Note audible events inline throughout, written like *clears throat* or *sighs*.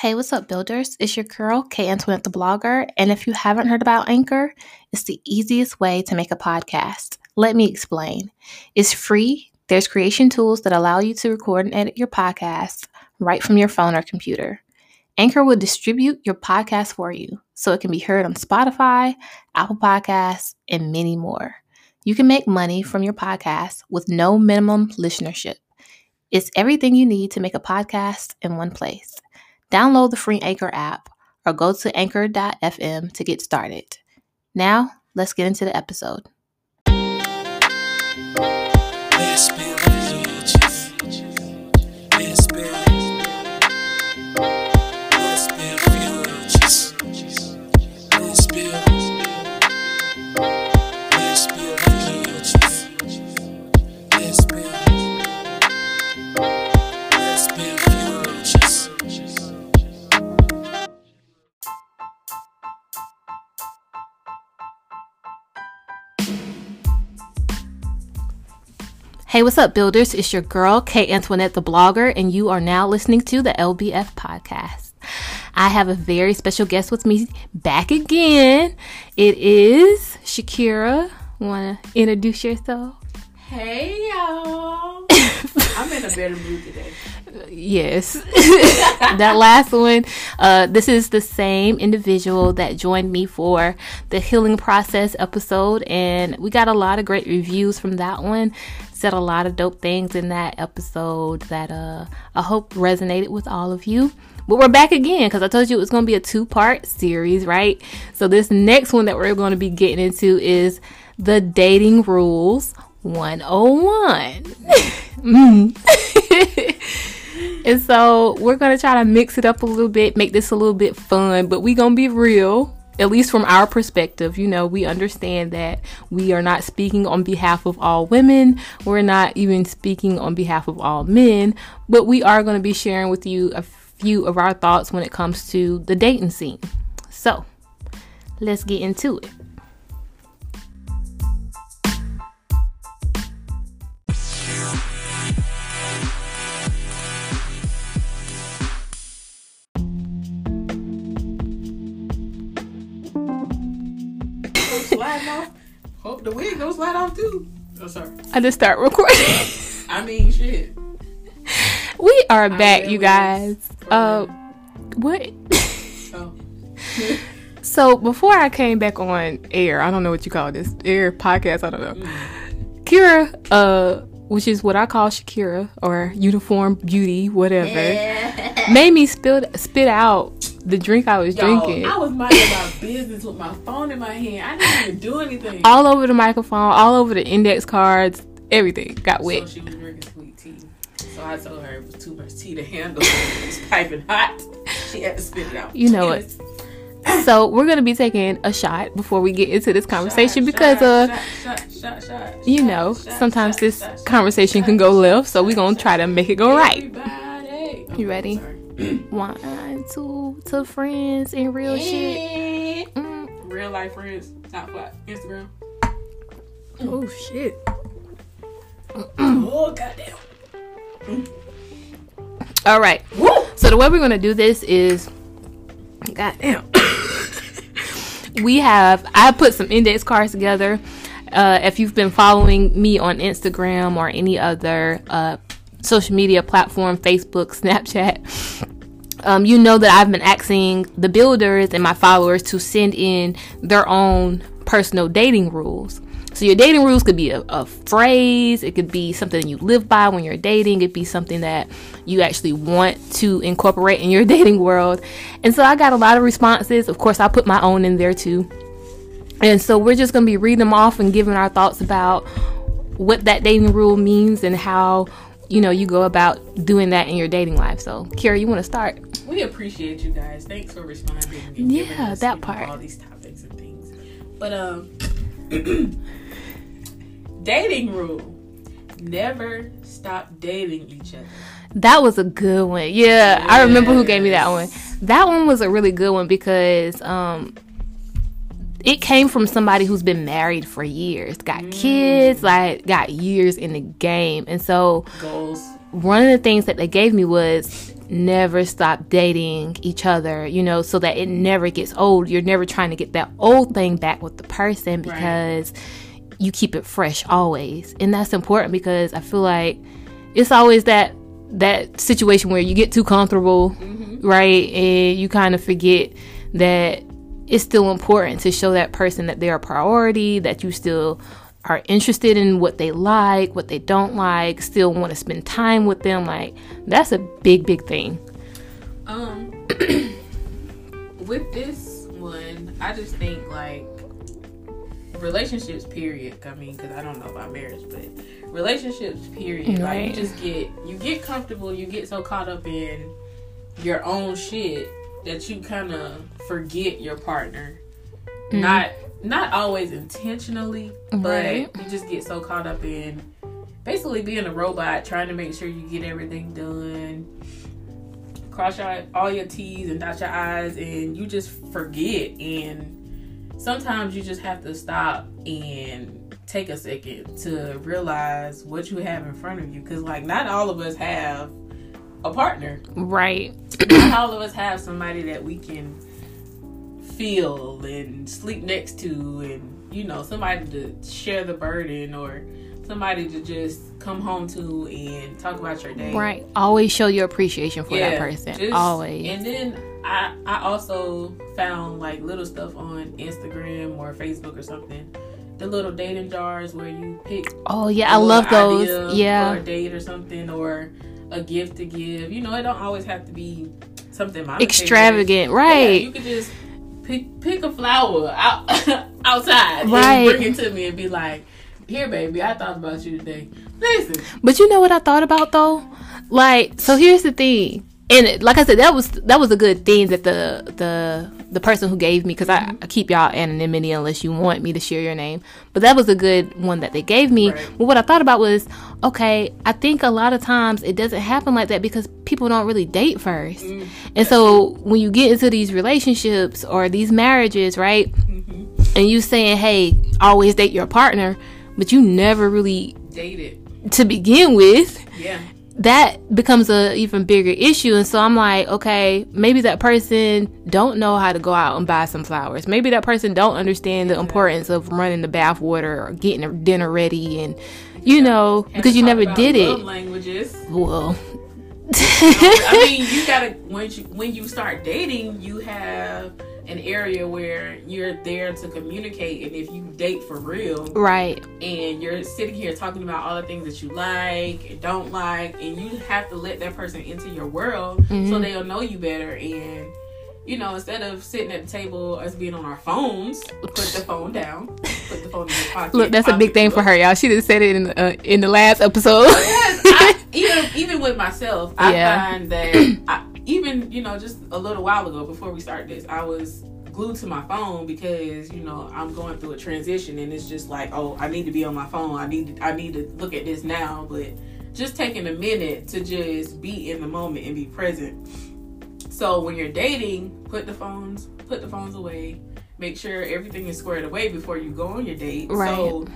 Hey, what's up, builders? It's your girl, K Antoinette the blogger. And if you haven't heard about Anchor, it's the easiest way to make a podcast. Let me explain. It's free. There's creation tools that allow you to record and edit your podcast right from your phone or computer. Anchor will distribute your podcast for you so it can be heard on Spotify, Apple Podcasts, and many more. You can make money from your podcast with no minimum listenership. It's everything you need to make a podcast in one place. Download the free Anchor app or go to anchor.fm to get started. Now, let's get into the episode. Hey, what's up, builders? It's your girl, K Antoinette the blogger, and you are now listening to the LBF podcast. I have a very special guest with me back again. It is Shakira. Want to introduce yourself? Hey, y'all. *laughs* I'm in a better mood today. Yes. *laughs* that last one. Uh, this is the same individual that joined me for the healing process episode, and we got a lot of great reviews from that one said a lot of dope things in that episode that uh, I hope resonated with all of you. But we're back again because I told you it was going to be a two part series, right? So, this next one that we're going to be getting into is the dating rules 101. *laughs* mm. *laughs* and so, we're to try to mix it up a little bit, make this a little bit fun, but we're going to be real at least from our perspective, you know, we understand that we are not speaking on behalf of all women. We're not even speaking on behalf of all men, but we are going to be sharing with you a few of our thoughts when it comes to the dating scene. So, let's get into it. Hope the wig don't slide off too. Oh, sorry. I just start recording. I mean, shit. We are back, you guys. Uh, what? Oh. *laughs* so before I came back on air, I don't know what you call this air podcast. I don't know. Mm. Kira, uh, which is what I call Shakira or Uniform Beauty, whatever, yeah. made me spill spit out the drink I was Yo, drinking. I was minding my business with my phone in my hand. I didn't even do anything. All over the microphone, all over the index cards, everything got wet. So she was drinking sweet tea. So I told her it was too much tea to handle. *laughs* it was piping hot. She had to spit it out. You know what? so we're gonna be taking a shot before we get into this conversation shot, because uh shot, shot, you know sometimes this conversation can go left so we're gonna try to make it go right you ready one *clears throat* two to friends and real shit. Mm. real life friends not flat instagram? Oh shit. Oh goddamn. All right. So the way we're gonna do this is goddamn. *laughs* We have I put some index cards together. Uh, if you've been following me on Instagram or any other uh, social media platform, Facebook, Snapchat, um, you know that I've been asking the builders and my followers to send in their own personal dating rules. So your dating rules could be a, a, phrase, it could be something you live by when you're dating, it could be something that you actually want to incorporate in your *laughs* dating world. And so I got a lot of responses. Of course, I put my own in there too. And so we're just going to be reading them off and giving our thoughts about what that dating rule means and how you know you go about doing that in your dating life. So, Kira, you want to start? We appreciate you guys. Thanks for responding. yeah, that part. All these topics and things. But um *clears throat* dating rule never stop dating each other. That was a good one. Yeah, yes. I remember who gave me that one. That one was a really good one because um it came from somebody who's been married for years, got mm. kids, like got years in the game. And so Goals. one of the things that they gave me was never stop dating each other, you know, so that it never gets old. You're never trying to get that old thing back with the person because you keep it fresh always. And that's important because I feel like it's always that that situation where you get too comfortable, mm-hmm. right? And you kind of forget that it's still important to show that person that they're a priority, that you still are interested in what they like, what they don't like, still want to spend time with them. Like that's a big, big thing. Um, *clears throat* with this one, I just think like relationships. Period. I mean, because I don't know about marriage, but relationships. Period. Like Right. you just get you get comfortable. You get so caught up in your own shit that you kind of forget your partner. Mm-hmm. Not not always intentionally, Right. but you just get so caught up in basically being a robot, trying to make sure you get everything done cross your all your T's and dot your I's, and you just forget. And sometimes you just have to stop and take a second to realize what you have in front of you. Because like not all of us have a partner. Right. *clears throat* *clears throat* all of us have somebody that we can feel and sleep next to, and you know somebody to share the burden or somebody to just come home to and talk about your day. Right. Always show your appreciation for that person. just- Always. And then I I also found like little stuff on Instagram or Facebook or something. The little dating jars where you pick oh yeah, i love those. Yeah. for a date or something or a gift to give. You know, it don't always have to be something. Extravagant, Yeah, right. you could just pick pick a flower out *laughs* outside Right. and bring it to me and be like, "Here, baby, I thought about you today. Listen, But you know what I thought about though? Like, so here's the thing. And like I said, that was that was a good thing that the the the person who gave me because I, mm-hmm. I keep y'all anonymity unless you want me to share your name. But that was a good one that they gave me. Right. But what I thought about was, okay, I think a lot of times it doesn't happen like that because people don't really date first. Mm-hmm. and so when you get into these relationships or these marriages, right? Mm-hmm. And you saying, "Hey, always date your partner," but you never really date it. to begin with Yeah." That becomes a even bigger issue. And so i'm like okay maybe that person don't know how to go out and buy some flowers. Maybe that person don't understand the importance of running the bath water or getting dinner ready and you know And because you never did it. Languages. well. I mean, you *laughs* gotta when you when you start dating, you have an area where you're there to communicate, and if you date for real, right and you're sitting here talking about all the things that you like and don't like, and you have to let that person into your world Mm-hmm. so they'll know you better. And you know, instead of sitting at the table us being on our phones, put the phone down, put the phone in your pocket. look that's a big thing for her y'all she just said it in the, uh, in the last episode I, even even with myself, I *laughs* Yeah. find that I, even you know just a little while ago before we start this, I was glued to my phone because you know I'm going through a transition and it's just like oh I need to be on my phone. I need to, I need to look at this now, but just taking a minute to just be in the moment and be present. So when you're dating, put the phones put the phones away. Make sure everything is squared away before you go on your date. Right. So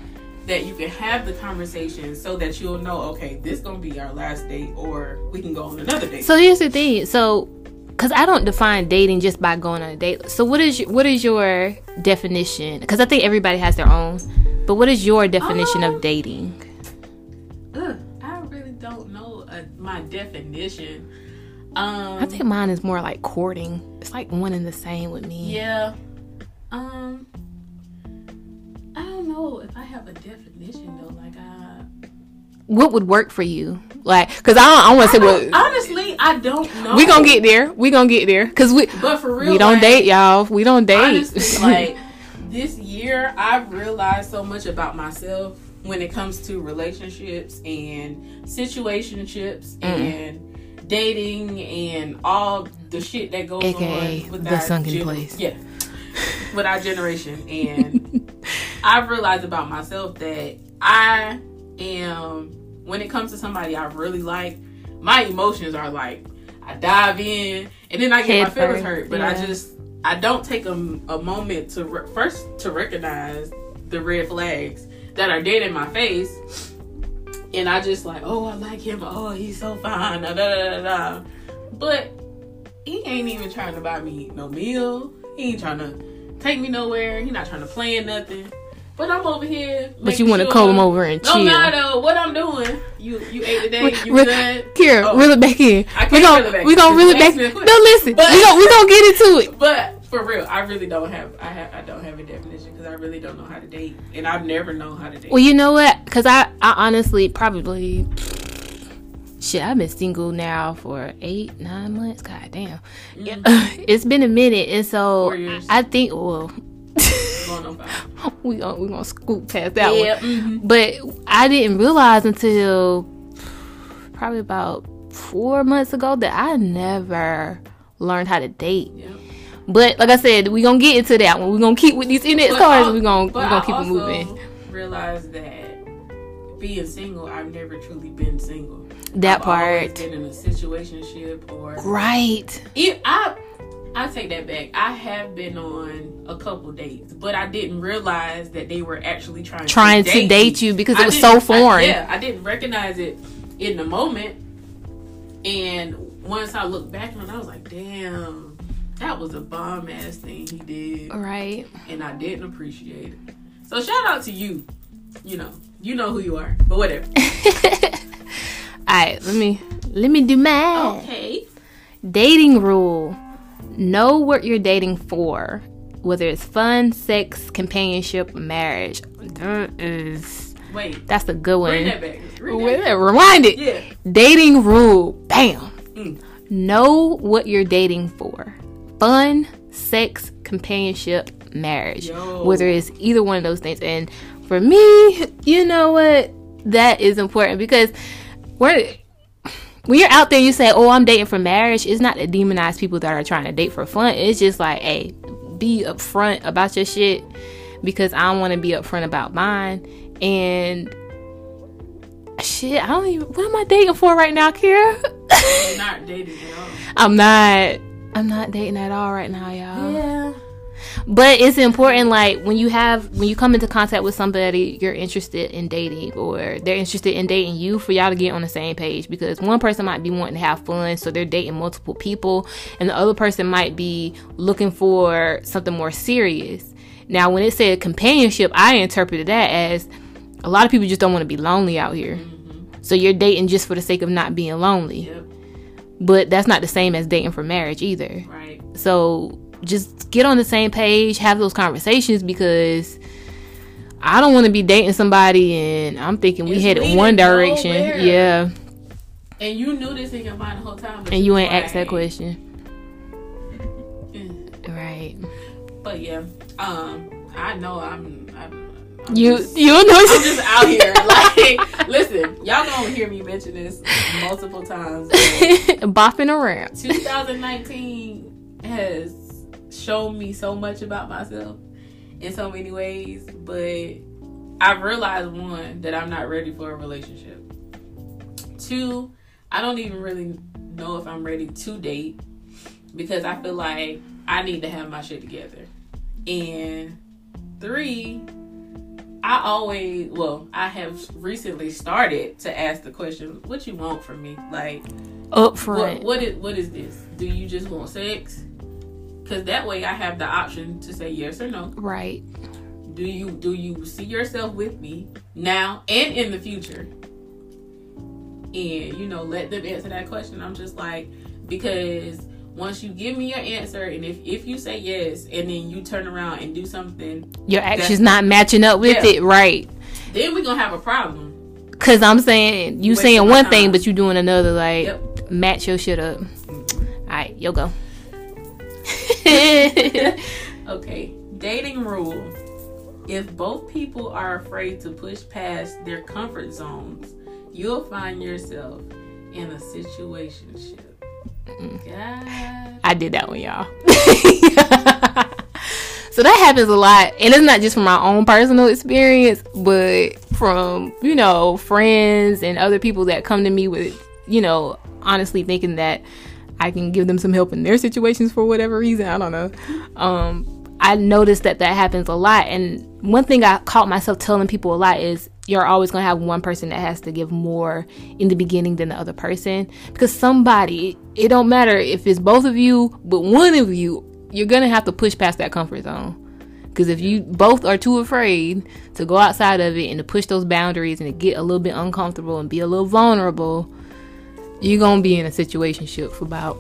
that you can have the conversation so that you'll know, okay, this gonna be our last date, or we can go on another date. So here's the thing. So, because I don't define dating just by going on a date. So what is your, what is your definition? Because I think everybody has their own. But what is your definition Um, of dating? Ugh, I really don't know uh, my definition. Um, I think mine is more like courting. It's like one and the same with me. yeah. Um, I don't know if I have a definition though. Like I, What would work for you? Like, because I don't, I want to say what honestly, I don't know. we gonna get there. We gonna get there. Cause we but for real, we don't like, date, y'all. We don't date. honestly, *laughs* like this year, I've realized so much about myself when it comes to relationships and situationships Mm. and dating and all the shit that goes AKA on with the sunken place. Yeah, with our generation, and *laughs* I've realized about myself that I am when it comes to somebody I really like, my emotions are like I dive in and then I get Head my feelings hurt, but I just I don't take a, a moment to re- first to recognize the red flags that are dead in my face, and I just like, oh, I like him. Oh, he's so fine. Da, da, da, da. But he ain't even trying to buy me no meal. He ain't trying to take me nowhere. He not trying to plan nothing. But I'm over here. But you want to sure, come over and chill. No matter what I'm doing, you you ate today. You Re- good? Kira, Oh. reel it back in. I can't we gonna, reel it back We gonna reel it back. No, listen. But- we gonna we gonna get into it. But for real, I really don't have I have I don't have a definition because I really don't know how to date, and I've never known how to date. Well, you know what? Because I, I honestly probably shit. I've been single now for eight, nine months. God damn, *laughs* it's been a minute, and so Mm-hmm. Four years. I think well, *laughs* Going on five. we gonna we gonna scoop past that Yeah, one. mhm. But I didn't realize until probably about four months ago that I never learned how to date. Yep. But like I said, we gonna get into that one. We're gonna keep with these index cards. I- We gonna we but gonna I keep it moving. Realize that being single, I've never truly been single. That I've part, been in a situationship or right? It, I I take that back. I have been on a couple dates, but I didn't realize that they were actually trying Trying to to date, date you because I it was so foreign. I, yeah, I didn't recognize it in the moment, and once I looked back on it, I was like, "Damn, that was a bomb ass thing he did," Right. and I didn't appreciate it. So shout out to you. You know, you know who you are, but whatever. *laughs* All right, let me let me do mine. Okay. Dating rule: Know what you're dating for, whether it's fun, sex, companionship, marriage. That is Wait. that's a good one. Bring that back. Read that Wait, back. Rewind it. Yeah. Dating rule: Bam. Mm. Know what you're dating for: fun, sex, companionship, marriage. Yo. Whether it's either one of those things. And for me, you know what? That is important because we're when you're out there, you say, "Oh, I'm dating for marriage." It's not to demonize people that are trying to date for fun. It's just like, hey, be upfront about your shit because I want to be upfront about mine. And shit, I don't even. What am I dating for right now, Kira? Not dating at all. *laughs* I'm not. I'm not dating at all right now, y'all. Yeah. But it's important, like when you have when you come into contact with somebody you're interested in dating, or they're interested in dating you, for y'all to get on the same page. Because one person might be wanting to have fun, so they're dating multiple people, and the other person might be looking for something more serious. Now, when it said companionship, I interpreted that as a lot of people just don't want to be lonely out here. Mm-hmm. So you're dating just for the sake of not being lonely. Yep. But that's not the same as dating for marriage either. Right. So just get on the same page, have those conversations because I don't want to be dating somebody and I'm thinking we It's headed one direction. nowhere. Yeah. And you knew this in your mind the whole time. And you ain't asked that question. *laughs* Right. But yeah, um, I know I'm. I'm, I'm You Just, you know I'm just out here. *laughs* Like, listen, y'all gonna hear me mention this multiple times. *laughs* bopping around. 2019 has shown me so much about myself in so many ways, but I've realized one that I'm not ready for a relationship. Two, I don't even really know if I'm ready to date because I feel like I need to have my shit together. And three, I always well, I have recently started to ask the question, what you want from me? Like Up what, what is what is this? Do you just want sex? Because that way I have the option to say yes or no. Right. Do you do you see yourself with me now and in the future? And you know, let them answer that question. I'm just like because once you give me your answer and if if you say yes and then you turn around and do something, Your actions not matching up with Yeah. it. Right. then we're gonna have a problem. Cause I'm saying you saying one thing, but you doing another. Like Yep. match your shit up. Mm-hmm. All right, yo go. *laughs* Okay, dating rule. If both people are afraid to push past their comfort zones, you'll find yourself in a situationship. God. I did that one, y'all. *laughs* so that happens a lot, and it's not just from my own personal experience, but from you know friends and other people that come to me with you know honestly thinking that I can give them some help in their situations for whatever reason. I don't know. Um, I noticed that that happens a lot. And one thing I caught myself telling people a lot is you're always going to have one person that has to give more in the beginning than the other person because somebody, it don't matter if it's both of you, but one of you, you're going to have to push past that comfort zone. Because if you both are too afraid to go outside of it and to push those boundaries and to get a little bit uncomfortable and be a little vulnerable, you're going to be in a situation for about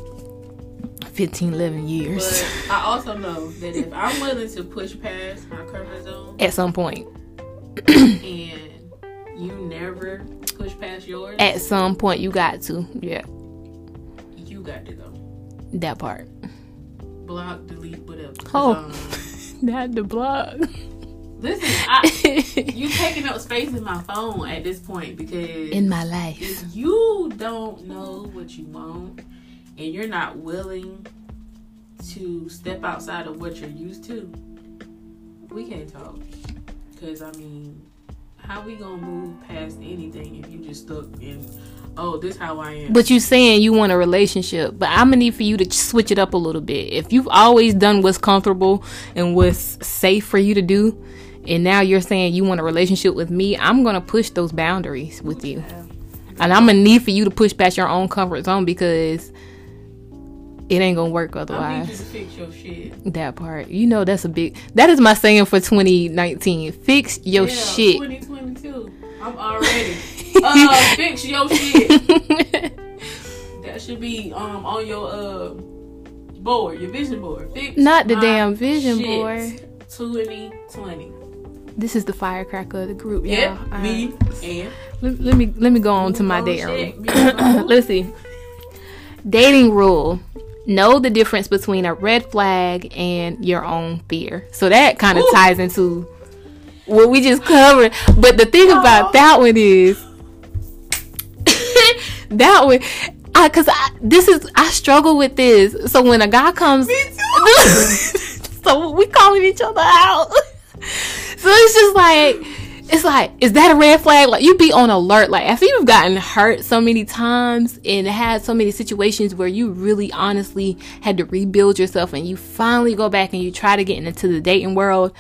15, 11 years. But I also know that if I'm willing to push past my comfort zone *laughs* at some point, and you never push past yours, at some point you got to, yeah. You got to go. That part. Block, delete, whatever. Oh, um, *laughs* not the block. Listen, I, *laughs* you taking up space in my phone at this point because in my life, if you don't know what you want and you're not willing to step outside of what you're used to, we can't talk. Because, I mean, how we gonna move past anything if you just stuck in, oh, this how I am? But you saying you want a relationship, but I'm gonna need for you to switch it up a little bit. If you've always done what's comfortable and what's safe for you to do, and now you're saying you want a relationship with me, I'm gonna push those boundaries with you. And I'm gonna need for you to push past your own comfort zone because it ain't gonna work otherwise. That part, you know, that's a big. That is my saying for 2019. Fix your yeah, shit. 2022. I'm already. uh, *laughs* fix your shit. *laughs* that should be um on your uh board, your vision board. Fix not the damn vision board. 2020. This is the firecracker of the group. Yep, me and let, let, me let me go on to my dating. *coughs* Let's see. Dating rule know the difference between a red flag and your own fear. So that kind of ties into what we just covered. But the thing about that one is *laughs* that one, I because I this is I struggle with this. So when a guy comes, *laughs* so we calling each other out. *laughs* so it's just like it's like, is that a red flag? Like you be on alert. Like after you've gotten hurt so many times and had so many situations where you really honestly had to rebuild yourself and you finally go back and you try to get into the dating world,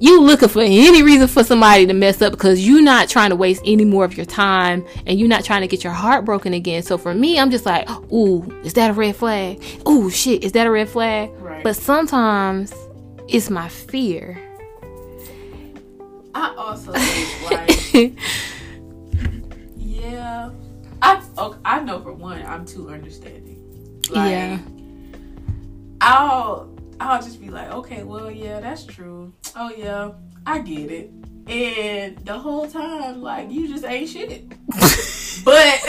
you looking for any reason for somebody to mess up because you're not trying to waste any more of your time and you're not trying to get your heart broken again. So for me, I'm just like, ooh, is that a red flag? Ooh, shit, is that a red flag? Right. But sometimes it's my fear also like, *laughs* yeah, I okay, I know for one I'm too understanding. Like, yeah, I'll I'll just be like, okay, well, yeah, that's true. Oh yeah, I get it. And the whole time, like, you just ain't shit. *laughs* but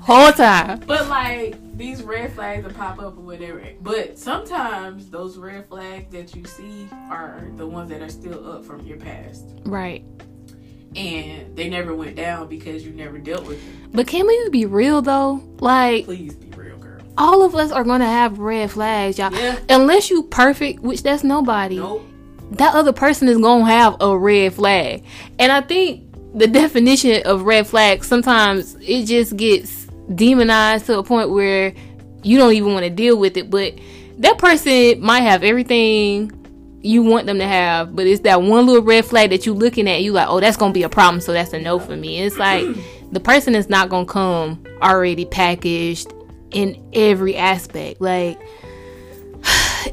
whole time. But like these red flags will pop up or whatever. But sometimes those red flags that you see are the ones that are still up from your past. Right. And they never went down because you never dealt with them. But can we be real though? Like please be real, girl. All of us are gonna have red flags, y'all. Yeah. Unless you perfect, which that's nobody. Nope. That other person is gonna have a red flag. And I think the definition of red flag sometimes it just gets demonized to a point where you don't even want to deal with it. But that person might have everything you want them to have, but it's that one little red flag that you're looking at, you like, oh, that's gonna be a problem, so that's a no for me. It's like *clears throat* the person is not gonna come already packaged in every aspect. Like *sighs*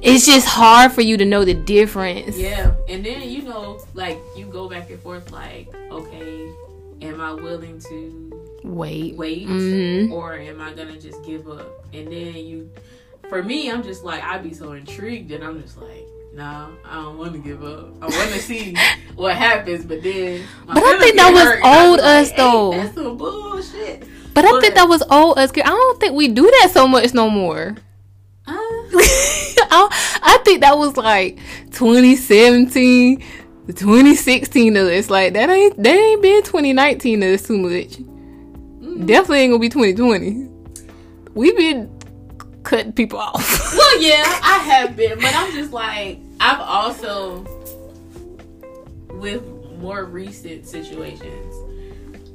it's just hard for you to know the difference. Yeah, and then you know, like you go back and forth, like, okay, am I willing to wait wait mm-hmm. or am i gonna just give up and then you for me i'm just like i'd be so intrigued and i'm just like no, I don't want to give up. I want to *laughs* see what happens, but then. But I think that was old us like, though. That's some bullshit. But, but, I think that was old us. I don't think we do that so much no more. Uh, *laughs* I, I think that was like 2017, 2016. It's like that ain't that ain't been 2019 us too much. Definitely ain't gonna be 2020. We've been cutting people off. *laughs* well, yeah, I have been, but I'm just like I've also with more recent situations,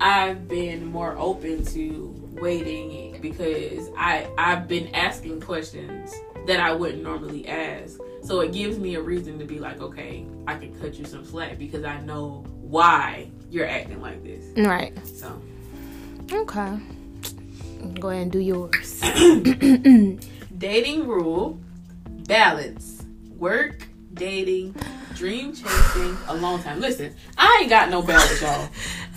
I've been more open to waiting because I I've been asking questions that I wouldn't normally ask. So it gives me a reason to be like, okay, I can cut you some slack because I know why you're acting like this. Right. So Okay. Go ahead and do yours. *coughs* dating rule, balance, work, dating, dream chasing, a long time. Listen, I ain't got no balance, y'all.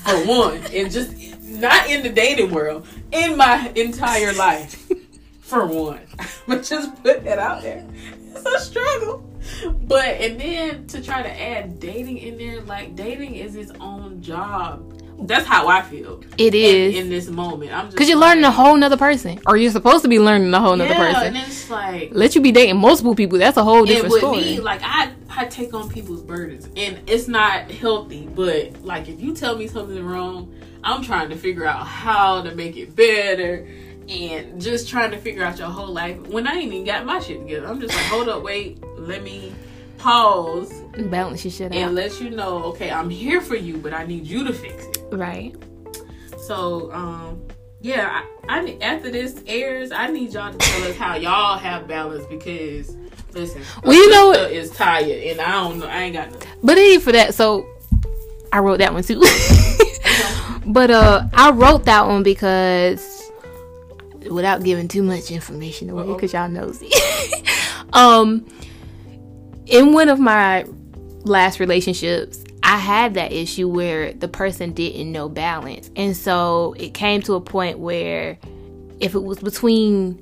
For one, and just not in the dating world, in my entire life. For one, *laughs* but just put that out there. It's a struggle. But and then to try to add dating in there, like dating is its own job. That's how I feel. It is. in, in this moment. I'm just Because you're like, learning a whole nother person. Or you're supposed to be learning a whole nother yeah, person. and it's like Let you be dating multiple people. That's a whole and different with story. me, like I, I take on people's burdens, and it's not healthy. But like, if you tell me something wrong, I'm trying to figure out how to make it better, and just trying to figure out your whole life. When I ain't even got my shit together, I'm just like, hold up, wait, let me pause Balance your shit out and let you know, okay, I'm here for you, but I need you to fix it. Right. So, um, yeah, I, I after this airs, I need y'all to tell us how y'all have balance because listen, Well, you know sister is tired and I don't know, I ain't got nothing. But even for that, so I wrote that one too. *laughs* but uh I wrote that one because without giving too much information away, because y'all nosy. *laughs* um in one of my last relationships, I had that issue where the person didn't know balance. And so it came to a point where if it was between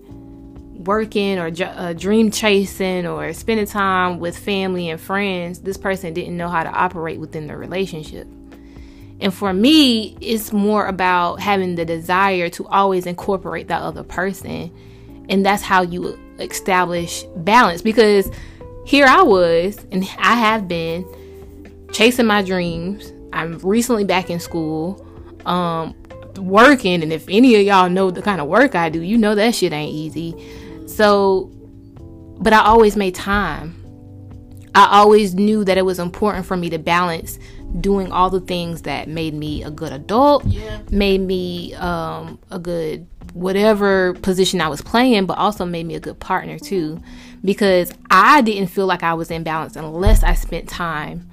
working or uh, dream chasing or spending time with family and friends, this person didn't know how to operate within the relationship. And for me, it's more about having the desire to always incorporate that other person. And that's how you establish balance. Because here I was, and I have been chasing my dreams. I'm recently back in school, um, working. And if any of y'all know the kind of work I do, you know that shit ain't easy. So, but I always made time. I always knew that it was important for me to balance doing all the things that made me a good adult, Yeah. made me um, a good whatever position I was playing, but also made me a good partner too. Because I didn't feel like I was in balance unless I spent time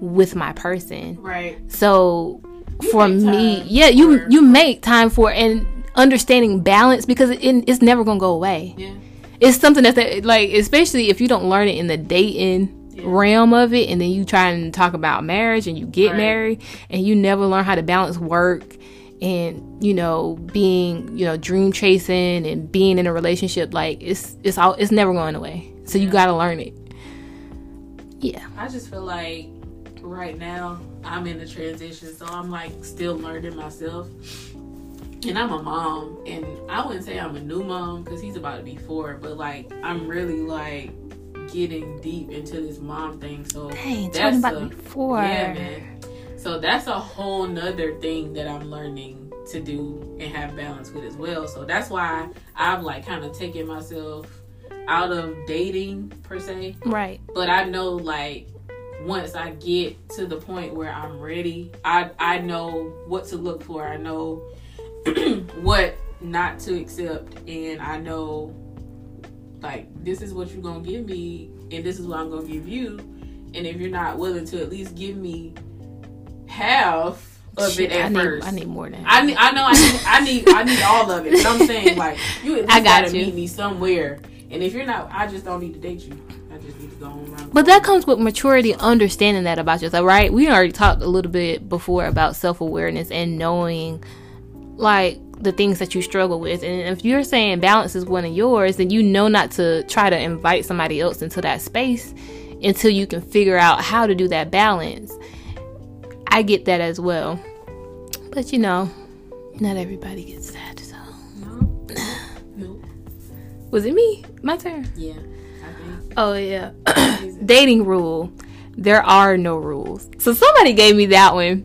with my person. Right. So for me, yeah, you for- you make time for and understanding balance because it, it's never gonna go away Yeah. it's something that's that, like especially if you don't learn it in the dating realm of it and then you try and talk about marriage and you get Right. married and you never learn how to balance work and you know being you know dream chasing and being in a relationship like it's it's all it's never going away so you got to learn it yeah I just feel like right now I'm in a transition, so I'm like still learning myself. And I'm a mom, and I wouldn't say I'm a new mom because he's about to be four, but like I'm really like getting deep into this mom thing. So dang that's about a- before yeah, man. So that's a whole nother thing that I'm learning to do and have balance with as well. So that's why I've like kind of taken myself out of dating per se right but I know like once I get to the point where I'm ready, I I know what to look for. I know *clears throat* what not to accept, and I know like this is what you're gonna give me, and this is what I'm gonna give you. And if you're not willing to at least give me half of Shit, it at I need, first, I need more than I need, I know I need, I need, I need all of it. But I'm saying like you at *laughs* least I got gotta you. meet me somewhere. And if you're not, I just don't need to date you. I just need to go on around. But that comes with maturity, understanding that about yourself, right? We already talked a little bit before about self awareness and knowing, like, the things that you struggle with. And if you're saying balance is one of yours, then you know not to try to invite somebody else into that space until you can figure out how to do that balance. I get that as well. But you know, not everybody gets that. So, No. *sighs* no. was it me? My turn. Yeah. Oh, yeah. *coughs* Dating rule there are no rules so somebody gave me that one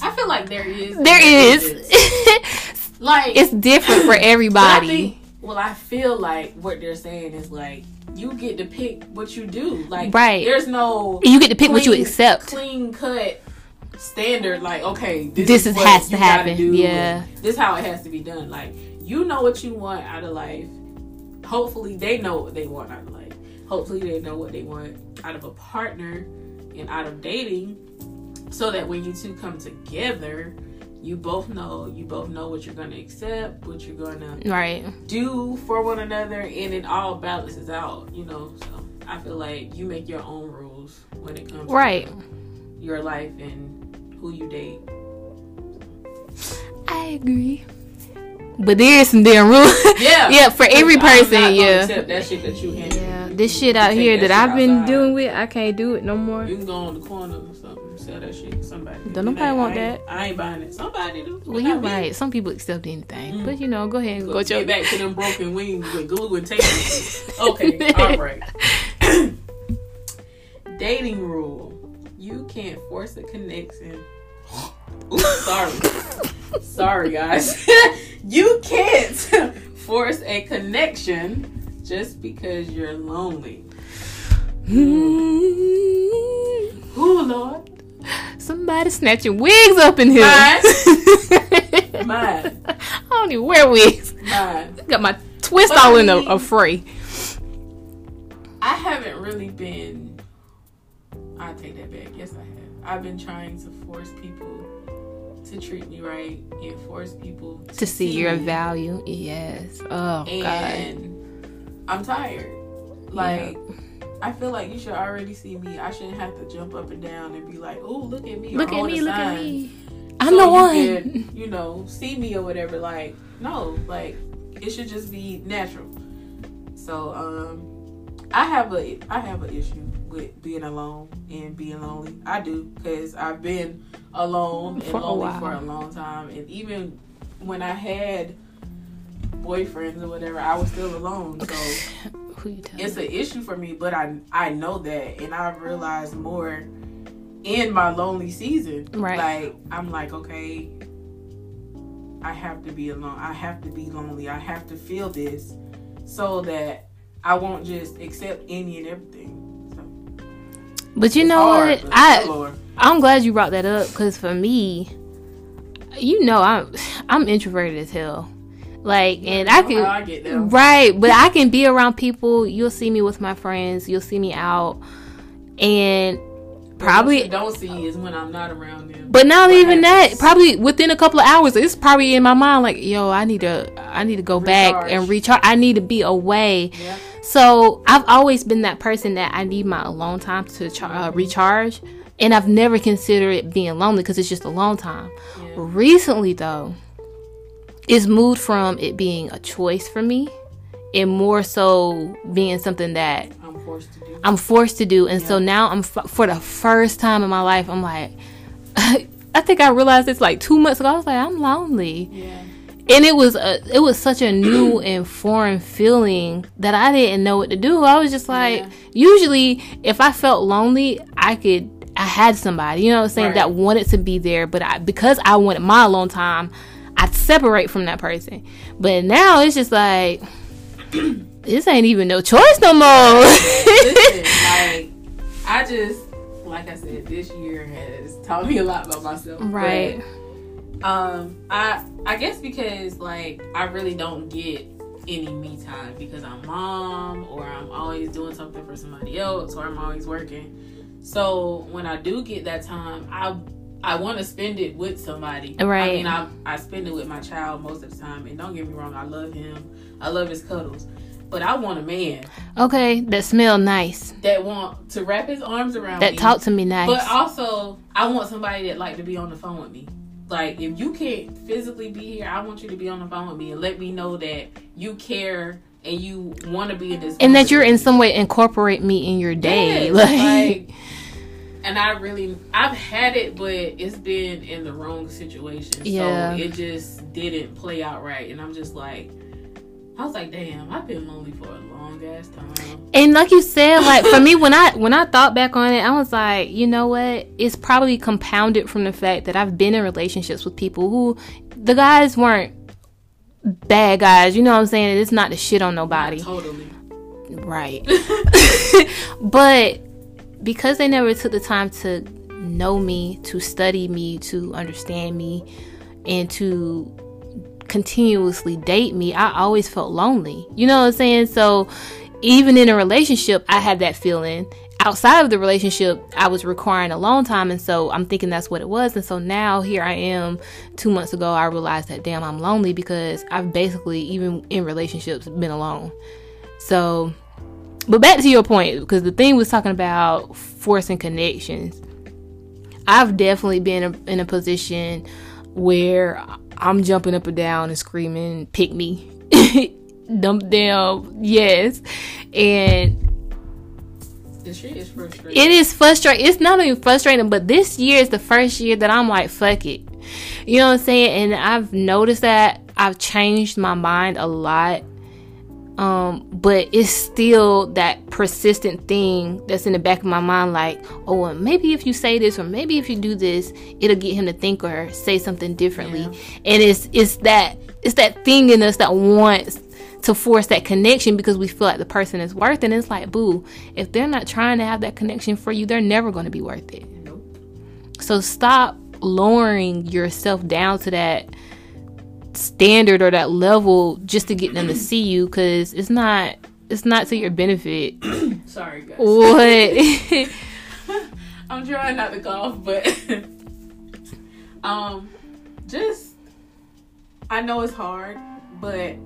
I feel like there is. there is is. *laughs* Like it's different for I everybody think- well, I feel like what they're saying is like you get to pick what you do. Like Right. There's no you get to pick what you accept Clean cut standard like okay this, This is is- has to happen, yeah. this how it has to be done like you know what you want out of life hopefully they know what they want out of life hopefully they know what they want out of a partner and out of dating so that when you two come together you both know you both know what you're going to accept what you're going to Right. do for one another and it all balances out you know so i feel like you make your own rules when it comes Right. to your life and who you date I agree. But there is some damn rules. *laughs* yeah yeah, for every I'm not person, gonna yeah. accept that shit that you handle Yeah, this shit out here that that shit I've been outside. dealing with, I can't do it no more. you can go on the corner or something sell that shit to somebody Don't nobody I want ain't- i ain't buying it somebody do Well, you're me. right. Some people accept anything, Mm. but you know, go ahead and go Let's your get back to them broken wings with glue and tape. *laughs* okay, all right. *laughs* Dating rule: You can't force a connection. Oops, sorry, sorry, guys. You can't *laughs* force a connection just because you're lonely. Hmm. Ooh, Lord, Somebody snatching wigs up in here. Mine. Mine. *laughs* I don't even wear wigs. mine. Got my twist But all in a, a fray. I haven't really been. I take that back. Yes, I have. I've been trying to force people to treat me right and force people to, To see your me. value. Yes. Oh, God. And I'm tired. Like, I feel like you should already see me. I shouldn't have to jump up and down and be like, "Oh, look at me! Look at me. Look at me. I'm so the you one. can, *laughs* you know, see me or whatever. Like, no, like it should just be natural. So, um, I have a I have an issue with being alone and being lonely. I do because I've been alone For and lonely for a long time, and even when I had boyfriends or whatever, I was still alone. So *laughs* Who you it's an issue for me, but I I know that, and I've realized more in my lonely season. Right. Like I'm like, okay, I have to be alone. I have to be lonely. I have to feel this, so that I won't just accept any and everything. But you it's know hard, what? I I'm glad you brought that up because for me, you know, I'm I'm introverted as hell. Like, and I can I right, but I can be around people. You'll see me with my friends. You'll see me out, and What probably don't see is when I'm not around them. But not What even that. Probably within a couple of hours, it's probably in my mind like, yo, I need to, I need to go back and recharge. I need to be away. Yeah. So I've always been that person that I need my alone time to char- uh, recharge, and I've never considered it being lonely because it's just a long time. Yeah. Recently, though, it's moved from it being a choice for me, and more so being something that I'm forced to do. I'm forced to do. And so now I'm f- for the first time in my life, I'm like, *laughs* I think I realized this like two months ago. I was like, I'm lonely, Yeah. And it was a, it was such a new *clears throat* and foreign feeling that I didn't know what to do. I was just like, Yeah. usually if I felt lonely, I could. I had somebody, you know what I'm saying, Right. that wanted to be there, but I, because I wanted my alone time, I'd separate from that person. But now it's just like, *clears throat* this ain't even no choice no more. *laughs* Listen, like I just like I said, this year has taught me a lot about myself. but, Right. Um, I I guess because like I really don't get any me time because I'm mom or I'm always doing something for somebody else or I'm always working. So when I do get that time, I I want to spend it with somebody. Right. I mean, I I spend it with my child most of the time, and don't get me wrong, I love him. I love his cuddles, but I want a man Okay, that smell nice. that want to wrap his arms around That me. That talk to me nice. But also, I want somebody that like to be on the phone with me. Like, if you can't physically be here, I want you to be on the phone with me and let me know that you care and you want to be in this. and that you're in some way incorporate me in your day. Yes, *laughs* like, like, and I really, I've had it, but it's been in the wrong situation. Yeah. So it just didn't play out right. And I'm just like, I was like, damn, I've been lonely for a long ass time. and like you said, like for me, when I when I thought back on it, I was like, you know what? It's probably compounded from the fact that I've been in relationships with people who the guys weren't bad guys. You know what I'm saying? It's not the shit on nobody. Totally. Right. *laughs* *laughs* but because they never took the time to know me, to study me, to understand me, and to continuously date me, I always felt lonely. You know what I'm saying? So even in a relationship, I had that feeling. Outside of the relationship, I was requiring alone time, and so I'm thinking that's what it was. And so now here I am. Two months ago, I realized that damn, I'm lonely because I've basically, even in relationships, been alone. So, but back to your point, because the thing was talking about forcing connections. I've definitely been in a position where I'm jumping up and down and screaming, "Pick me!" *laughs* Dump down, yes, and is. It is frustrating. It's not even frustrating, but this year is the first year that I'm like, fuck it. You know what I'm saying? And I've noticed that I've changed my mind a lot um, but it's still that persistent thing that's in the back of my mind, like, oh, well, maybe if you say this or maybe if you do this, it'll get him to think or say something differently. Yeah. And it's it's that it's that thing in us that wants to force that connection because we feel like the person is worth it. And it's like, boo, if they're not trying to have that connection for you, they're never going to be worth it. Nope. So stop lowering yourself down to that standard or that level just to get them to see you because it's not it's not to your benefit. *coughs* Sorry, guys. What? *laughs* I'm trying not to cough, but *laughs* um, just I know it's hard, but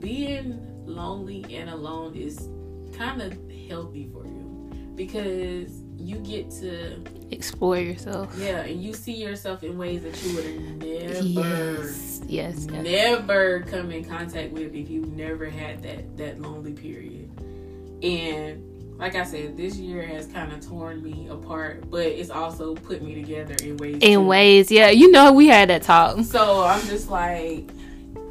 being lonely and alone is kind of healthy for you because you get to explore yourself. Yeah, and you see yourself in ways that you would have never, yes, yes, never come in contact with if you never had that that lonely period. And like I said, this year has kind of torn me apart, but it's also put me together in ways. In too. ways, yeah, you know, we had that talk. So I'm just like,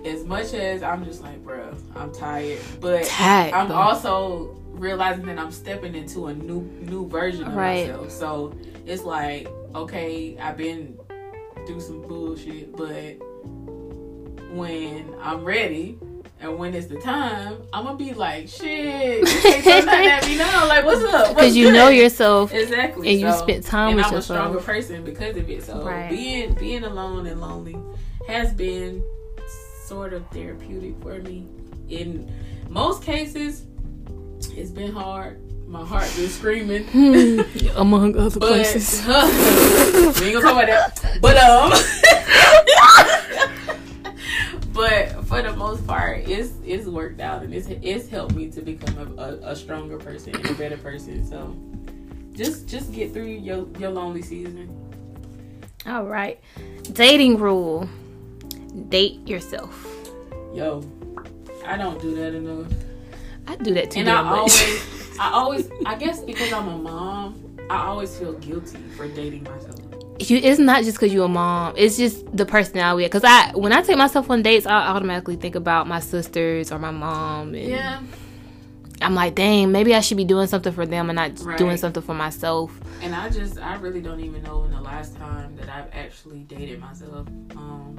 as much as I'm just like, bro, I'm tired, but tired, I'm bro. also realizing that I'm stepping into a new new version of right. myself. So it's like, okay, I've been through some bullshit, but when I'm ready and when it's the time, I'm gonna be like, shit, at me now. Like, what's up? Because you know yourself exactly, and so, you spent time and with I'm yourself. I'm a stronger person because of it. So right. being being alone and lonely has been sort of therapeutic for me. In most cases, it's been hard. My heart been screaming. *laughs* Among other but, places. *laughs* we ain't gonna talk about that. But um *laughs* But for the most part, it's it's worked out and it's it's helped me to become a, a, a stronger person and a better person. So just just get through your, your lonely season. All right. Dating rule. Date yourself. Yo, I don't do that enough. I do that too. And I much. always, *laughs* I always, I guess because I'm a mom, I always feel guilty for dating myself. You, it's not just because you're a mom. It's just the personality. Because I, when I take myself on dates, I automatically think about my sisters or my mom. yeah. I'm like, dang, maybe I should be doing something for them and not right. doing something for myself. And I just, I really don't even know when the last time that I've actually dated myself. Um,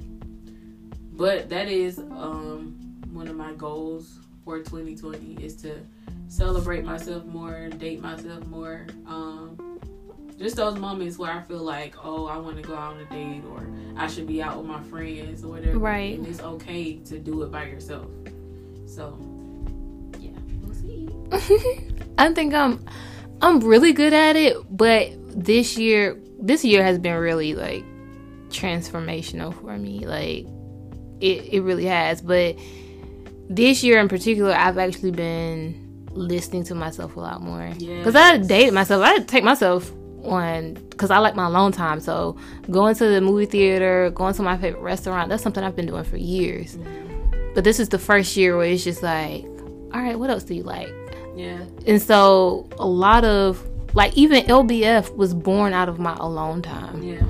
but that is um, one of my goals for 2020 is to celebrate myself more, date myself more. Um, just those moments where I feel like, oh, I want to go out on a date or I should be out with my friends or whatever. Right. And it's okay to do it by yourself. So, yeah, we'll see. *laughs* I think I'm I'm really good at it, but this year this year has been really like transformational for me. Like it it really has, but this year in particular, I've actually been listening to myself a lot more. Because I dated myself. I take myself on because I like my alone time. So going to the movie theater, going to my favorite restaurant, that's something I've been doing for years. Mm-hmm. But this is the first year where it's just like, all right, what else do you like? Yeah. And so a lot of like even LBF was born out of my alone time. Yeah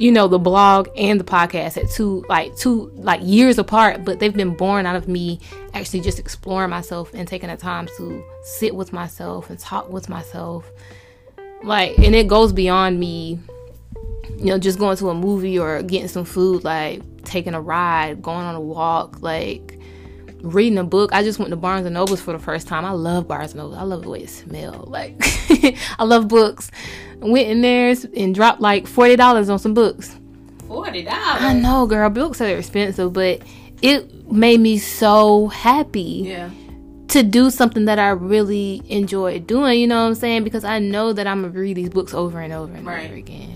you know the blog and the podcast at two like two like years apart but they've been born out of me actually just exploring myself and taking the time to sit with myself and talk with myself. Like and it goes beyond me you know just going to a movie or getting some food like taking a ride going on a walk like reading a book. I just went to barnes and nobles for the first time. I love barnes and nobles. I love the way it smells. Like *laughs* *laughs* I love books. Went in there and dropped like forty dollars on some books. Forty dollars. I know, girl. Books are expensive, but it made me so happy Yeah. to do something that I really enjoy doing. You know what I'm saying? Because I know that I'm gonna read these books over and over and Right. over again.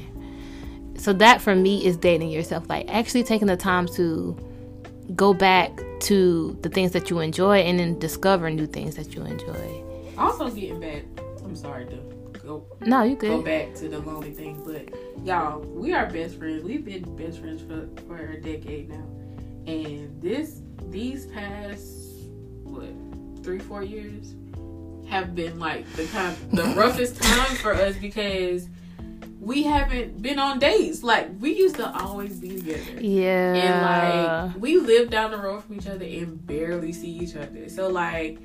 So that for me is dating yourself. Like actually taking the time to go back to the things that you enjoy and then discover new things that you enjoy. Also getting back. I'm sorry to go No, you go back to the lonely thing, but y'all, we are best friends. We've been best friends for for a decade now, and this these past what three four years have been like the kind the *laughs* roughest times for us because we haven't been on dates. Like we used to always be together. Yeah. And like we live down the road from each other and barely see each other. So like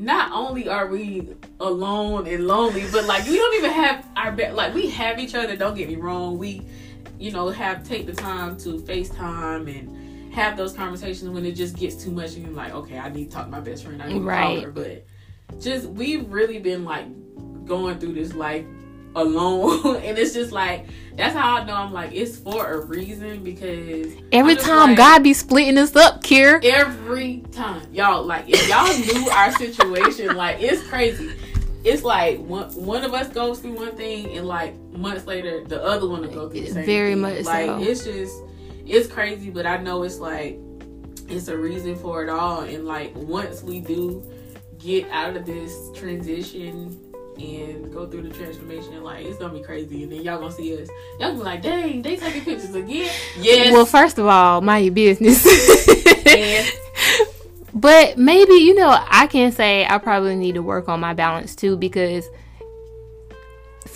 not only are we alone and lonely, but like we don't even have our be- like we have each other, don't get me wrong. We you know have take the time to FaceTime and have those conversations when it just gets too much and you're like, okay, I need to talk to my best friend. I need to call Right. her. But just we've really been like going through this life alone *laughs* and it's just like that's how I know I'm like it's for a reason because Every time like- God be splitting us up, Kier. every time y'all like if y'all knew our situation *laughs* like it's crazy it's like one, one of us goes through one thing and like months later the other one will go through the same Very thing. much like so. it's just it's crazy but i know it's like it's a reason for it all and like once we do get out of this transition and go through the transformation like it's gonna be crazy. And then y'all gonna see us. Y'all gonna be like dang they taking pictures again? Yes. Well, first of all, mind your business. and *laughs* But maybe, you know, I can say I probably need to work on my balance too because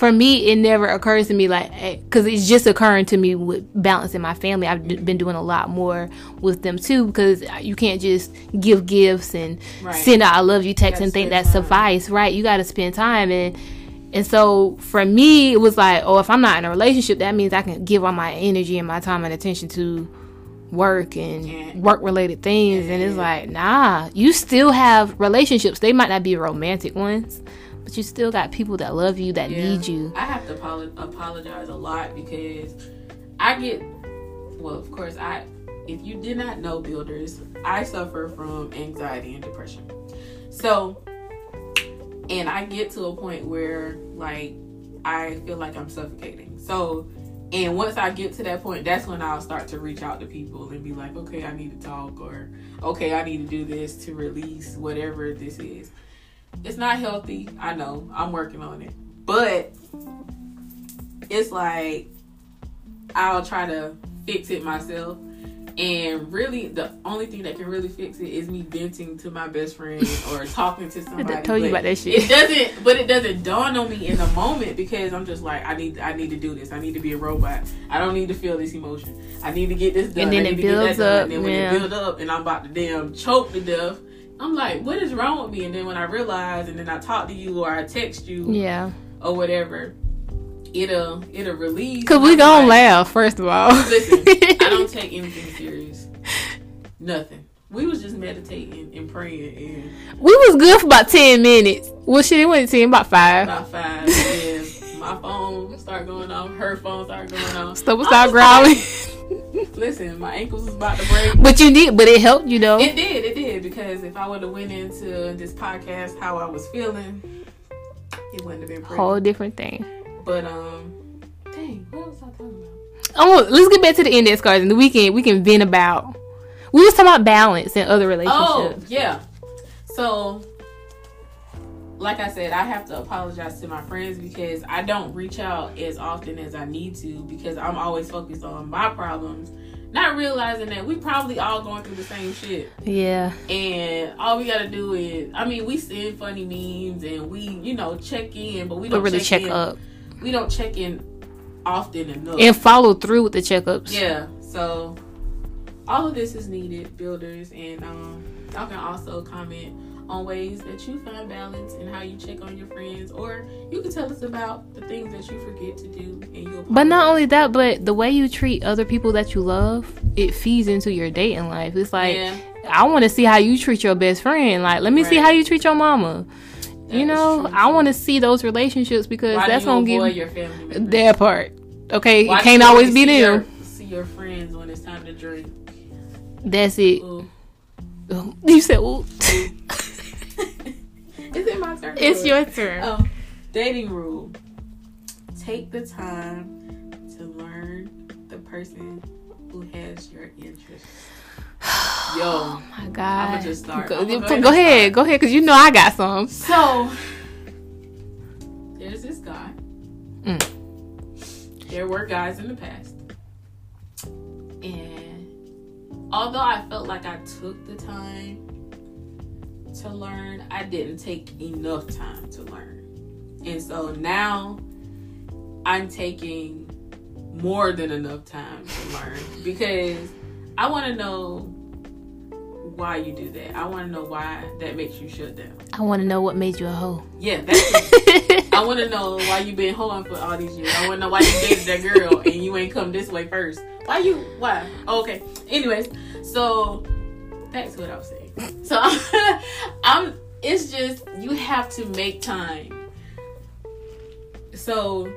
for me, it never occurs to me like, eh, because it's just occurring to me with balancing my family. I've d- been doing a lot more with them too because you can't just give gifts and Right. send out I love you text and think that time. suffice, right? You got to spend time and. And so for me, it was like, oh, if I'm not in a relationship, that means I can give all my energy and my time and attention to work and Yeah. work related things. And it's like, nah, you still have relationships. They might not be romantic ones, but you still got people that love you, that Yeah. need you. I have to apolo- apologize a lot because I get, well, of course, I, if you did not know builders, I suffer from anxiety and depression. So, and I get to a point where like I feel like I'm suffocating. So, and once I get to that point, that's when I'll start to reach out to people and be like, okay, I need to talk, or okay, I need to do this to release whatever this is. It's not healthy. I know. I'm working on it. But it's like I'll try to fix it myself. And really, the only thing that can really fix it is me venting to my best friend *laughs* or talking to somebody. I told you about that shit. It doesn't, but it doesn't dawn on me in the moment because I'm just like, I need, I need to do this. I need to be a robot. I don't need to feel this emotion. I need to get this done. And then it need to get that builds done. up, And then when yeah. it builds up, and I'm about to damn choke to death. I'm like, what is wrong with me? And then when I realize, and then I talk to you or I text you Yeah. or whatever, it'll it'll release. Because we gonna like, laugh, first of all. Listen, *laughs* I don't take anything serious. Nothing. We was just meditating and praying and we was good for about 10 minutes. Well, shit, it went 10, about 5. about five. and my phone started going off. Her phone started going off. I start growling. Listen, my ankles was about to break. but you did, but it helped you though. It did, it did, because if I would have went into this podcast how I was feeling, it wouldn't have been pretty. Whole different thing. But um, dang, what was I talking about? Oh, let's get back to the index cards and the weekend. We can vent about. We was talking about balance in other relationships. Oh, yeah. So, like I said, I have to apologize to my friends because I don't reach out as often as I need to because I'm always focused on my problems, not realizing that we probably all going through the same shit. Yeah. And all we gotta do is, I mean, we send funny memes and we, you know, check in, but we don't really check in, up We don't check in often enough. and follow through with the checkups. Yeah. So all of this is needed, builders, and um, y'all can also comment on ways that you find balance and how you check on your friends, or you can tell us about the things that you forget to do, and you'll. But not only that, but the way you treat other people that you love, it feeds into your dating life. It's like yeah, I want to see how you treat your best friend. Like, let me see how you treat your mama. That you know, I want to see those relationships because Why that's you gonna give your family that part. Okay, Why it can't you always be them. Your, see your friends when it's time to drink. That's it. Ooh. You said, "Ooh." Is it my turn? it's your turn. Um, dating rule. Take the time to learn the person who has your interest. *sighs* Yo, Oh my God. I'ma just start. Go, go go ahead ahead, go ahead, because you know I got some. so there's this guy. Mm. There were guys in the past, and although I felt like I took the time to learn, I didn't take enough time to learn. And so now I'm taking more than enough time to learn *laughs* because I want to know why you do that. I want to know why that makes you shut down. I want to know what made you a hoe. Yeah, that's it. *laughs* I want to know why you been hoeing for all these years. I want to know why you dated that girl *laughs* and you ain't come this way first. Why you? Why? Oh, okay. Anyways, so to what I was saying. *laughs* So *laughs* I'm. It's just you have to make time. So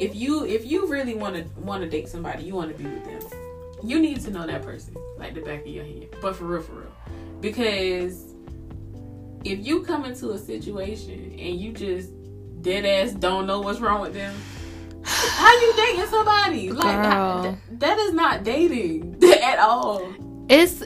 if you if you really want to want to date somebody, you want to be with them. You need to know that person like the back of your hand. But for real, for real, because if you come into a situation and you just dead ass don't know what's wrong with them, *sighs* how you dating somebody? Like that, that is not dating *laughs* at all. it's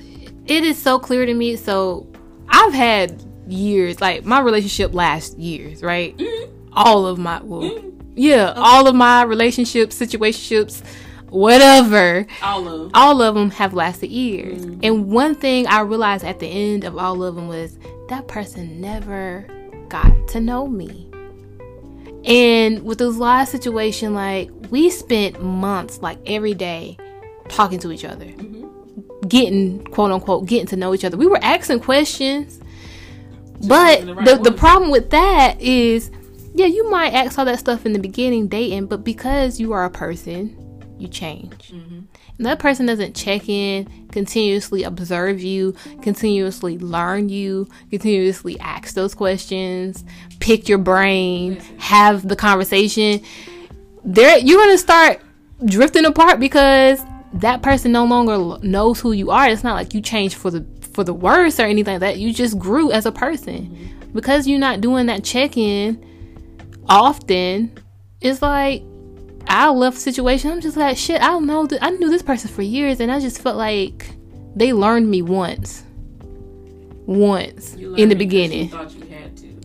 it is so clear to me. So I've had years, like my relationship lasts years, right? Mhm. All of my well, Mhm. yeah, all of my relationships, situationships, whatever. All of them. all of them have lasted years. Mhm. And one thing I realized at the end of all of them was that person never got to know me. And with this last situation, like we spent months, like every day, talking to each other, Mhm. Getting quote unquote getting to know each other. We were asking questions, but the right the the problem with that is, yeah, you might ask all that stuff in the beginning dating, but because you are a person, you change. Mhm. And that person doesn't check in, continuously observe you, continuously learn you, continuously ask those questions, pick your brain, have the conversation. There, you're gonna start drifting apart because that person no longer knows who you are. It's not like you changed for the for the worse or anything like that. You just grew as a person mm-hmm. because you're not doing that check in often. It's like I left situation. I'm just like shit. I don't know. th- I knew this person for years, and I just felt like they learned me once, once You in the beginning. You thought you had to,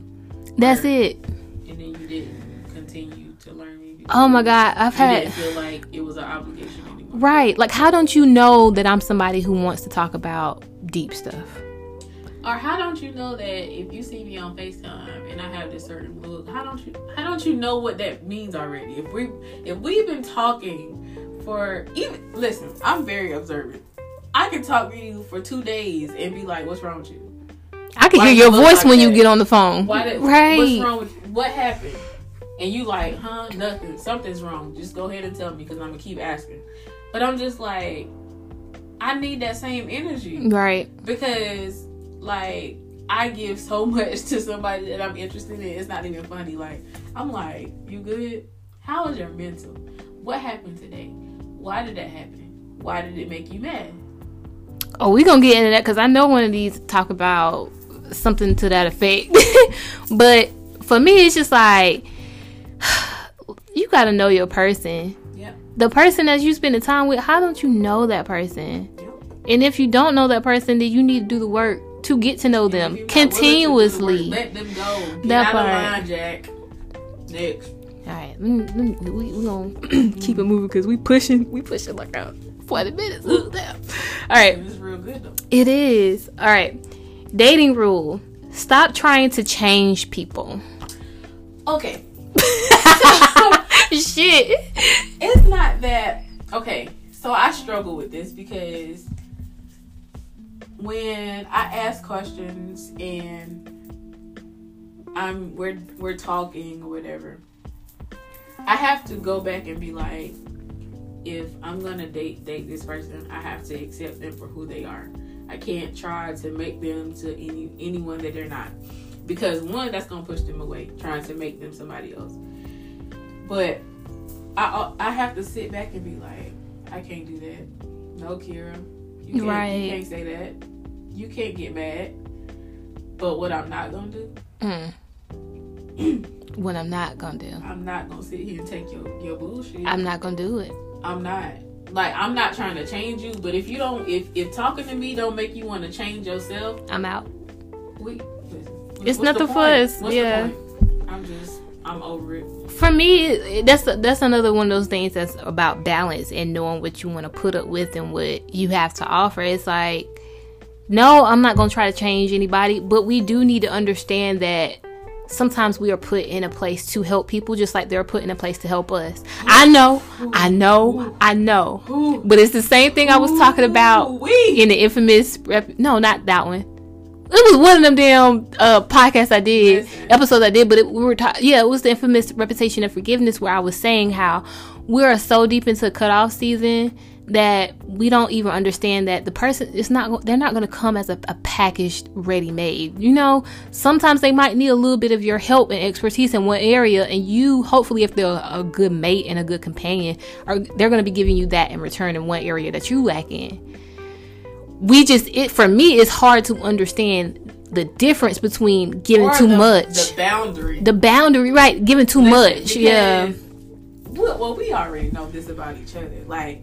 That's Word. it. and then you didn't continue to learn me. Oh my god, I've You had didn't feel like it was an obligation. Right. Like, how don't you know that I'm somebody who wants to talk about deep stuff? Or how don't you know that if you see me on FaceTime and I have this certain look, how don't you how don't you know what that means already? If we if we've been talking for even listen, I'm very observant. I can talk to you for two days and be like, "What's wrong with you? I can Why hear do your voice like when you get on the phone. Why did, right. What's wrong with what happened?" And you like, "Huh? Nothing. Something's wrong. Just go ahead and tell me because I'm gonna keep asking." But I'm just like, I need that same energy Right. because like I give so *laughs* much to somebody that I'm interested in. It's not even funny. Like I'm like, you good? How is your mental? What happened today? Why did that happen? Why did it make you mad? Oh, we gonna get into that because I know one of these talk about something to that effect. *laughs* but for me, it's just like *sighs* you gotta know your person. The person that you spend the time with, how don't you know that person? And if you don't know that person, then you need to do the work to get to know them If you're not willing to do the work, continuously. Let them go. Get That part. line, Jack. Next. All right, we we gonna *clears throat* keep it moving because we pushing, we pushing like a forty minutes. All right, It's real good though. It is. All right. Dating rule. Stop trying to change people. Okay. *laughs* *laughs* Shit. it's not that okay so i struggle with this because when i ask questions and i'm we're we're talking or whatever i have to go back and be like if i'm gonna date date this person i have to accept them for who they are i can't try to make them to any anyone that they're not because one, that's gonna push them away, trying to make them somebody else. But I I have to sit back and be like, I can't do that. No, Kira, you can't, Right. you can't say that. You can't get mad. But what I'm not gonna do, Mm. *clears throat* what I'm not gonna do. I'm not gonna sit here and take your your bullshit. I'm not gonna do it. I'm not. Like I'm not trying to change you, but if you don't, if if talking to me don't make you want to change yourself, I'm out. we. It's nothing for us, yeah. I'm just, I'm over it. For me, that's that's another one of those things that's about balance and knowing what you want to put up with and what you have to offer. It's like, no, I'm not gonna try to change anybody, but we do need to understand that sometimes we are put in a place to help people, just like they're put in a place to help us. I know, I know, I know, but it's the same thing I was talking about in the infamous rep- no not that one it was one of them damn uh podcasts i did Listen. episodes i did but it, we were ta- yeah it was the infamous reputation of forgiveness where i was saying how we're so deep into cutoff season that we don't even understand that the person is not they're not going to come as a, a packaged ready made you know sometimes they might need a little bit of your help and expertise in one area and you hopefully if they're a good mate and a good companion are they're going to be giving you that in return in one area that you lack in we just it for me it's hard to understand the difference between giving Or too the- much The boundary. the boundary right giving too Listen, much yeah Well, well, we already know this about each other. Like,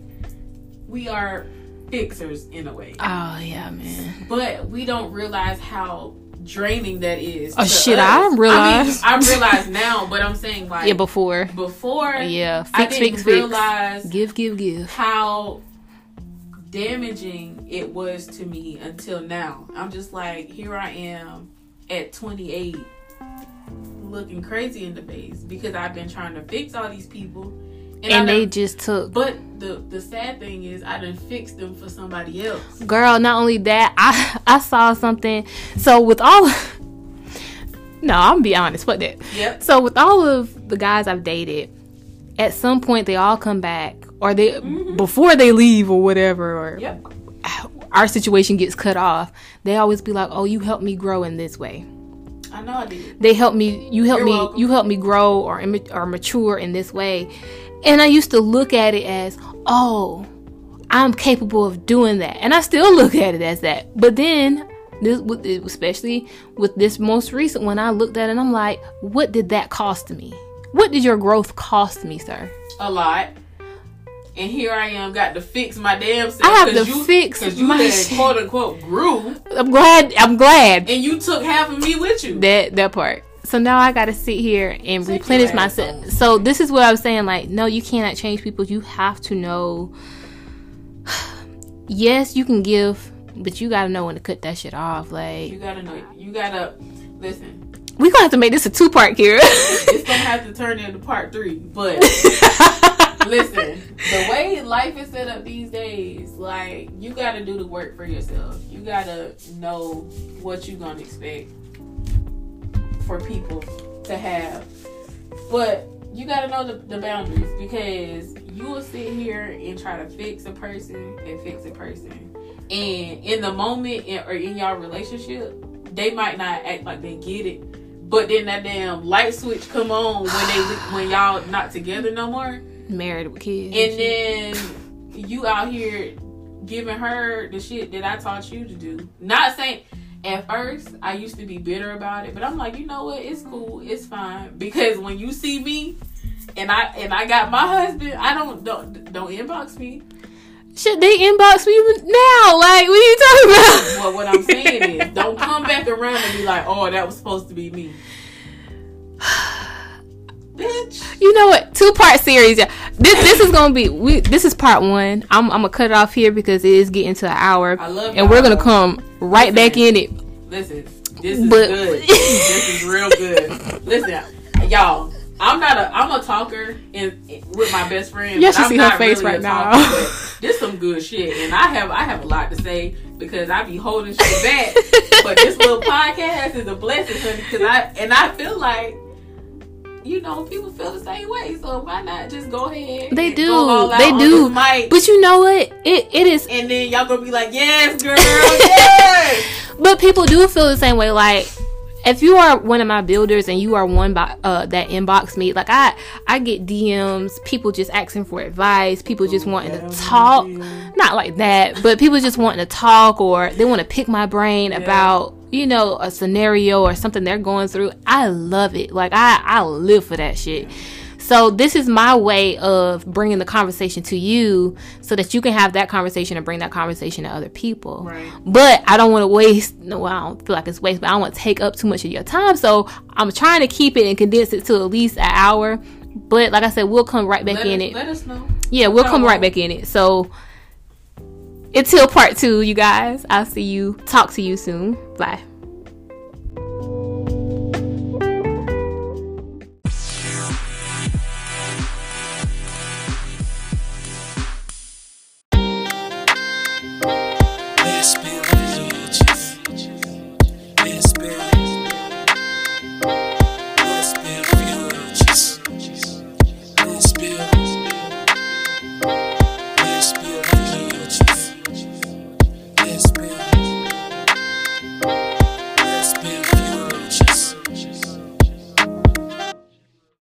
we are fixers in a way, oh yeah man but we don't realize how draining that is. Oh, shit, us. I realize. I, mean, I realize now, but I'm saying *laughs* like yeah before before. yeah I fix didn't fix fix realize give give give how damaging it was to me until now. I'm just like, here I am at 28, looking crazy in the face because I've been trying to fix all these people, and, and they just took But the the sad thing is, I didn't fix them for somebody else. girl not only that i *laughs* i saw something so with all no i'm gonna be honest fuck that Yep. so with all of the guys i've dated at some point they all come back or they mm-hmm. before they leave or whatever or Yep. our situation gets cut off they always be like oh you helped me grow in this way I know I did. they helped me you helped You're me welcome. you helped me grow or or mature in this way and i used to look at it as oh i'm capable of doing that and i still look at it as that but then this especially with this most recent one i looked at it and i'm like what did that cost me what did your growth cost me sir A lot. And here I am, got to fix my damn self. I have to you, fix because you my had quote unquote grew, i'm glad i'm glad and you took half of me with you. that that part so now i gotta sit here and Take replenish myself so this is what i'm saying like no you cannot change people you have to know *sighs* yes you can give but you gotta know when to cut that shit off like You gotta know. You gotta listen. we gonna have to make this a two-part here It's gonna have to turn into part three. But *laughs* listen, *laughs* the way life is set up these days, like you gotta do the work for yourself. You gotta know what you're gonna expect for people to have. But you gotta know the, the boundaries because you will sit here and try to fix a person and fix a person. And in the moment in, or in y'all relationship, they might not act like they get it. But then that damn light switch come on when they when y'all not together no more. Married with kids And then you out here giving her the shit that I taught you to do. Not saying at first I used to be bitter about it, but I'm like, you know what? It's cool. It's fine because when you see me and I and I got my husband, I don't don't don't inbox me. shit they inbox me now like what are you talking about Well, what I'm saying is, don't come back around and be like, oh, that was supposed to be me. *sighs* *sighs* *sighs* Bitch. You know what? Two part series. Yeah. This this is gonna be we. This is part one. I'm I'm gonna cut it off here because it is getting to an hour, I love and we're gonna come right back in it. Listen, this is But- good. this is real good. Listen, y'all. I'm not a. I'm a talker in, with my best friend. Should I'm see her face really right now. talker, *laughs* This some good shit, and I have I have a lot to say because I be holding shit back. *laughs* but this little podcast is a blessing, honey. Because I and I feel like. You know, people feel the same way, so why not just go ahead? They and do. go all out They do. But you know what? It it is. and then y'all gonna be like, "Yes, girl, *laughs* yes." But people do feel the same way. Like, if you are one of my builders and you are one by uh, that inbox me, like I I get DMs, people just asking for advice, people just wanting to talk, not like that, but people just wanting to talk or they want to pick my brain yeah. about you know a scenario or something they're going through. I love it. Like I I live for that shit. So this is my way of bringing the conversation to you so that you can have that conversation and bring that conversation to other people. Right. But I don't want to waste, no, I don't feel like it's waste, but I don't want to take up too much of your time. So I'm trying to keep it and condense it to at least an hour. But like I said, we'll come right back let in us, it. Let us know. Yeah, we'll no. come right back in it. So until part two, you guys, I'll see you. Talk to you soon. Bye.